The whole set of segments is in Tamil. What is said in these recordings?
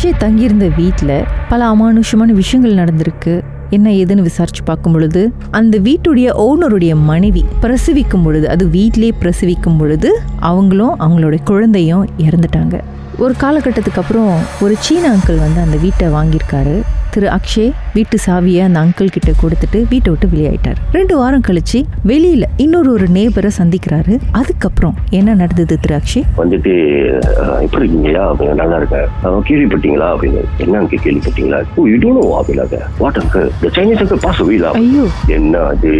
அக்ஷய் தங்கியிருந்த வீட்டில் பல அமானுஷமான விஷயங்கள் நடந்திருக்கு. என்ன ஏதுன்னு விசாரிச்சு பார்க்கும் பொழுது அந்த வீட்டுடைய ஓனருடைய மனைவி பிரசவிக்கும் பொழுது அது வீட்டிலே பிரசவிக்கும் பொழுது அவங்களும் அவங்களுடைய குழந்தையும் இறந்துட்டாங்க. ஒரு காலகட்டத்துக்கு அப்புறம் ஒரு சீன அங்கிள் வந்து அந்த வீட்டை வாங்கியிருக்காரு. திரு அக்ஷய் வீட்டு சாவியை அந்த அங்கிள் கிட்ட கொடுத்துட்டு வீட்டை விட்டு வெளியாயிட்டார். ரெண்டு வாரம் கழிச்சு வெளியில இன்னொரு ஒரு நேபரை சந்திக்கிறாரு. அதுக்கப்புறம் என்ன நடந்தது திரு அக்ஷய் வந்துட்டு எப்படி அப்படின்னு நல்லா இருக்கேன். கேள்விப்பட்டீங்களா? அப்படின்னு. என்ன அங்க கேள்விப்பட்டீங்களா oh you don't know அப்படிலாக what uncle the Chinese uncle boss அவேலா ஐயோ. என்ன அது?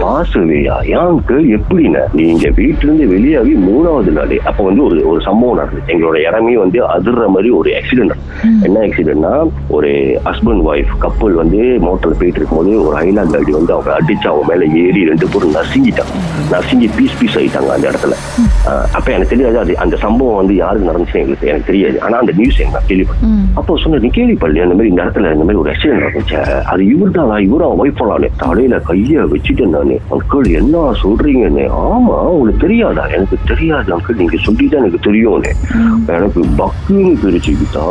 பாஸ் அவேயா ஏன் அங்கிள் எப்படின்னு? நீங்க வீட்டுல இருந்து வெளியாகி மூணாவது நாள். அப்ப வந்து ஒரு ஒரு சம்பவம் நடந்துச்சு எங்களோட இடமே வந்து அதிர்ற மாதிரி ஒரு ஆக்சிடென்ட் என்ன ஆக்சிடென்ட்னா ஒரு ஹஸ்பண்ட் ஒய்ஃப் கப்பல் வந்து மோட்டர்ல போயிட்டு இருக்கும்போது ஒரு ஹைலா காடி வந்து அவங்க அடிச்சு அவங்க மேல ஏறி ரெண்டு பேரும் நசுங்கிட்டாங்க. நசுங்கி பீஸ் பீஸ் ஆயிட்டாங்க அந்த இடத்துல. அப்ப எனக்கு தெரியாது அது அந்த சம்பவம் வந்து யாருக்கு நடந்துச்சு எங்களுக்கு எனக்கு தெரியாது. ஆனா அந்த நியூஸ் எனக்கு நான் கேள்விப்பட்டேன். அப்போ சொன்ன நீ கேள்விப்படலையா? இந்த மாதிரி இந்த இடத்துல இந்த மாதிரி ஒரு ஆக்சிடென்ட் நடந்துச்சு. அது இவர் தானா இவரா ஒய்ஃப் நானு? தலையில கைய வச்சுட்டேன் நானு. அங்கிள் என்ன சொல்றீங்கன்னு? ஆமா உங்களுக்கு தெரியாதா? எனக்கு தெரியாது அங்கிள் நீங்க சொல்லிதான் எனக்கு தெரியும்னு. எனக்கு பக்குன்னு பிரிச்சுக்கிட்டா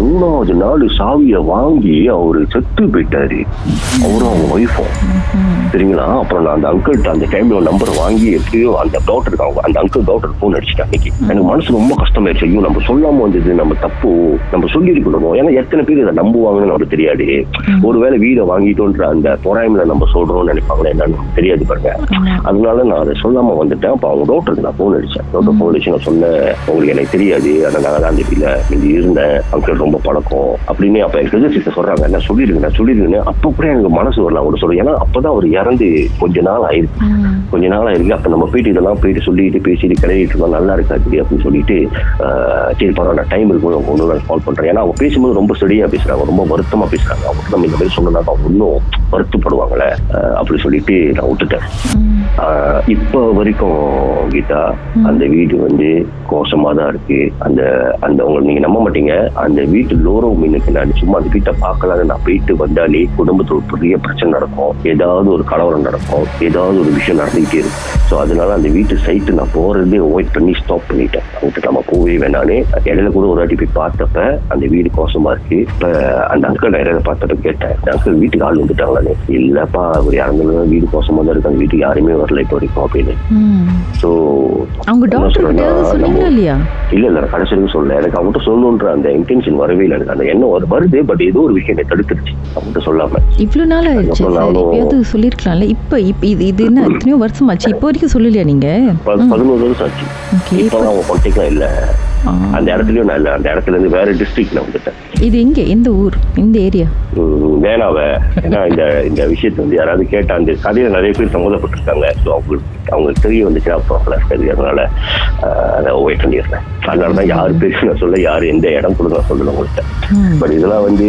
மூணாவது நாள் சாவியை வாங்கி அவரு செத்து போயிட்டாரு. அவரும் அவங்க ஒய்ஃபும் சரிங்களா? அப்புறம் நான் அந்த அங்கிள்கிட்ட அந்த டைம்ல நம்பர் வாங்கி எப்படியோ அந்த டாக்டருக்கு அவங்க அந்த அங்கிள் டாக்டர் ஃபோன் அடிச்சிட்டேன் அன்னைக்கு. எனக்கு மனசு ரொம்ப கஷ்டமாயிருச்சு. ஐயோ நம்ம சொல்லாம வந்தது நம்ம தப்பு நம்ம சொல்லியிருக்கணும் ஏன்னா எத்தனை பேர் இதை நம்புவாங்கன்னு நமக்கு தெரியாது. ஒருவேளை வீடை வாங்கிட்டோன்ற அந்த பொறாமையில நம்ம சொல்றோம்னு நினைப்பாங்களே என்னன்னு தெரியாது பாருங்க. அதனால நான் அதை சொல்லாம வந்துட்டேன். அப்ப அவங்க டாக்டருக்கு நான் ஃபோன் அடிச்சேன். டாக்டர் ஃபோன் அடிச்சு நான் சொன்னேன் உங்களுக்கு எனக்கு தெரியாது. அதனால தான் அந்த வீட்டில் இங்க இருந்தேன். அங்கிள் ரொம்ப பழக்கம். அப்படின்னு அப்ப எனக்கு எதிர்த்து சொல்றாங்க. நான் சொல்லிருங்க நான் சொல்லிருங்க அப்ப கூட எனக்கு மனசு வரல அவங்க சொல்ல. ஏன்னா அப்பதான் அவர் இறந்து கொஞ்ச நாள் ஆயிருக்கு. கொஞ்ச நாள் ஆயிருக்கு. அப்ப நம்ம போயிட்டு இதெல்லாம் போயிட்டு சொல்லிட்டு பேசிட்டு கிடையிட்டு இருந்தோம் நல்லா இருக்காது அப்படின்னு சொல்லிட்டு சரி பரவாயில்ல டைம் இருக்கும் ஒன்று நான் கால் பண்றேன். ஏன்னா அவங்க பேசும்போது ரொம்ப ஸ்டடியா பேசுறாங்க. ரொம்ப வருத்தமா பேசுறாங்க. அவங்க நம்ம இந்த மாதிரி சொன்னா அவங்க இன்னும் வருத்தப்படுவாங்கல்ல. ஆஹ், அப்படி சொல்லிட்டு நான் விட்டுட்டேன். இப்போ வரைக்கும் கீதா அந்த வீடு வந்து கோசமா தான் இருக்கு. அந்த அந்த உங்களை நீங்க நம்ப மாட்டீங்க. அந்த வீட்டு லோரோ மீனுக்கு நான் சும்மா அந்த வீட்டை பார்க்கலான்னு நான் போயிட்டு வந்தாலே குடும்பத்துல ஒரு பெரிய பிரச்சனை நடக்கும். ஏதாவது ஒரு கலவரம் நடக்கும். ஏதாவது ஒரு விஷயம் நடந்துகிட்டே இருக்கும். ஸோ அதனால அந்த வீட்டு சைட்டு நான் போறதே அவாய்ட் பண்ணி ஸ்டாப் பண்ணிட்டேன். அவங்ககிட்ட நம்ம போவே வேணானே இடையில கூட ஒரு வாட்டி போய் பார்த்தப்ப அந்த வீடு கோசமா இருக்கு. இப்ப அந்த அங்கிள் நான் இடையில பார்த்தப்ப கேட்டேன். அந்த அங்கிள் வீட்டுக்கு ஆள் வந்துட்டாங்களான்னு. இல்லப்பா அவர் இறந்தது வீடு கோசமா தான் இருக்கு அந்த வீட்டுக்கு யாருமே வரல இப்போ வரைக்கும். அப்படின்னு. ஸோ அவங்க டாக்டர் இல்ல இல்ல கடைசி சொல்லல. எனக்கு அவங்ககிட்ட சொல்லணுன்ற அந்த இன்டென்ஷன் வரவே இல்லை. எனக்கு அந்த எண்ணம் வரு- வருது பட் ஏதோ ஒரு விஷயம் என்னை தடுத்துருச்சு. அவங்ககிட்ட சொல்லாம. இவ்வளவு நாள் ஆயிடுச்சு எப்பயாவது சொல்லிருக்கலாம்ல. இப்ப இப்ப இது இது என்ன? எத்தனையோ வருஷமாச்சு. இப்போ வரைக்கும் சொல்லலையா நீங்க? பதினோரு வருஷம் ஆச்சு. இப்போ அவங்க கான்டாக்ட்லாம் இல்ல. அந்த இடத்துலயும் நான் இல்ல. அந்த இடத்துல இருந்து வேற டிஸ்ட்ரிக்ட்ல வந்துட்டேன். இது எங்க? எந்த ஊர்? இந்த ஏரியா வேணாவ ஏன்னா இந்த இந்த விஷயத்தை வந்து யாராவது கேட்டா அந்த கதையில நிறைய பேர் சம்மந்தப்பட்டிருக்காங்க. ஸோ அவங்களுக்கு அவங்களுக்கு தெரிய வந்துச்சுன்னா ப்ராப்ளம் இருக்காது அதனால அதை வெயிட் பண்ணிடுறேன். அதனால தான் யார் நான் சொல்ல யார் எந்த இடம் கூட நான் சொல்லல உங்கள்கிட்ட பட் இதெல்லாம் வந்து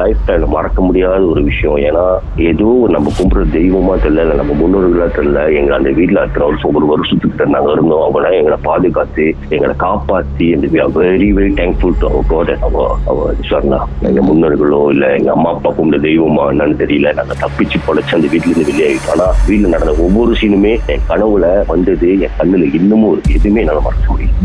லைஃப் டைம்ல மறக்க முடியாத ஒரு விஷயம். ஏன்னா ஏதோ நம்ம கும்பிடுற தெய்வமா தெரியல நம்ம முன்னோர்களா தெரியல எங்க அந்த வீட்டுல அத்தனை வருஷம் ஒரு வருஷத்துக்கிட்ட நாங்க இருந்தோம். அவங்க எங்களை பாதுகாத்து எங்களை காப்பாத்தி very very thankful to our god அவ அவ சொன்னா. எங்க முன்னோர்களோ இல்ல எங்க அம்மா அப்பா கும்பிட்ட தெய்வமா என்னன்னு தெரியல. நாங்க தப்பிச்சு பொழைச்சு அந்த வீட்டுல இருந்து வெளியாகிட்டோம் ஆனா வீட்டுல நடந்த ஒவ்வொரு சீனுமே என் கனவுல வந்தது என் கண்ணுல இன்னமும் இருக்கு எதுவுமே என்னால மறக்க முடியும்.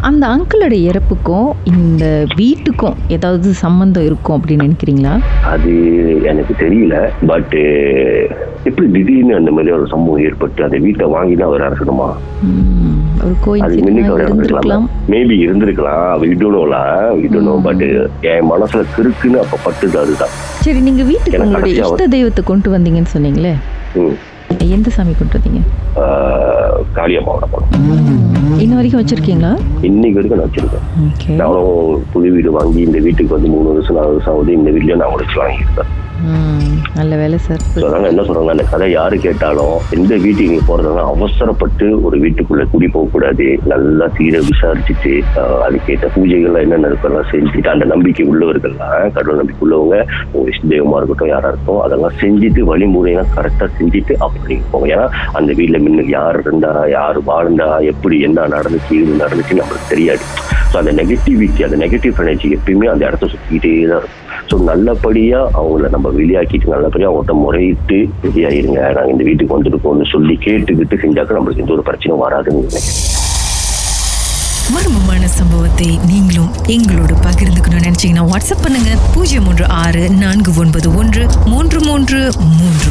அந்த அங்கிளோட இறப்புக்கும் இந்த வீட்டுக்கும் ஏதாவது சம்பந்தம் இருக்கும் அப்படின்னு நினைக்கிறீங்களா? அது எனக்கு தெரியல. பட் எப்படி திடீர்னு அந்த மாதிரி ஒரு சம்பவம் ஏற்பட்டு அந்த வீட்டை வாங்கி தான் அவர் இறக்கணுமா ம். ஒரு கோயில் மேபி இருந்திருக்கலாம். விடணும்லாம் விடணும் பட் என் மனசுல கிறுக்குன்னு அப்ப பட்டுது அதுதான். சரி நீங்க வீட்டுக்கு உங்களுடைய இஷ்ட தெய்வத்தை கொண்டு வந்தீங்கன்னு சொன்னீங்களே. எந்த சாமி ஆஹ், காளியம்மாவோட படம். இன்ன வரைக்கும் வச்சிருக்கீங்களா? இன்னைக்கு வரைக்கும் நான் வச்சிருக்கேன். நானும் புது வீடு வாங்கி இந்த வீட்டுக்கு வந்து மூணு வருஷம் நாலு வருஷம் ஆகுது. இந்த வீட்லயும் நான் உடைச்சு வாங்கியிருக்கேன். நல்ல வேலை சார் சொல்றாங்க என்ன சொல்றாங்க அந்த கதை யாரு கேட்டாலும் எந்த வீட்டுக்கு நீங்க போறதுனா அவசரப்பட்டு ஒரு வீட்டுக்குள்ள குடி போக கூடாது. நல்லா தீர விசாரிச்சுட்டு அதுக்கேற்ற பூஜைகள் என்னென்ன இருக்கலாம் செஞ்சுட்டு அந்த நம்பிக்கை உள்ளவர்கள்லாம் கடவுள் நம்பிக்கை உள்ளவங்க உங்க இஷ்ட தெய்வமா இருக்கட்டும் யாரா இருக்கும் அதெல்லாம் செஞ்சுட்டு வழிமுறையெல்லாம் கரெக்டா செஞ்சுட்டு அப்படி போங்க. ஏன்னா அந்த வீட்டுல மின்னு யார் இருந்தா யார் வாழ்ந்தா எப்படி என்ன நடந்துச்சு இது நடந்துச்சு நம்மளுக்கு தெரியாது. ஸோ அந்த நெகட்டிவிட்டி அந்த நெகட்டிவ் எனர்ஜி எப்பயுமே அந்த இடத்த சுத்திக்கிட்டே தான் இருக்கும். ஸோ நல்லபடியாக அவங்கள நம்ம வெளியாக்கிட்டு நல்லபடியாக அவங்கள்ட்ட முறையிட்டு வெளியாயிருங்க நாங்கள் இந்த வீட்டுக்கு வந்துருக்கோம்னு சொல்லி கேட்டுக்கிட்டு செஞ்சாக்க நம்மளுக்கு எந்த ஒரு பிரச்சனையும் வராதுன்னு நினைக்கிறேன். மர்மமான சம்பவத்தை நீங்களும் எங்களோடு பகிர்ந்துக்கணும்னு நினைச்சீங்கன்னா வாட்ஸ்அப் பண்ணுங்க. பூஜ்ஜியம் மூன்று ஆறு நான்கு ஒன்பது ஒன்று மூன்று மூன்று மூன்று.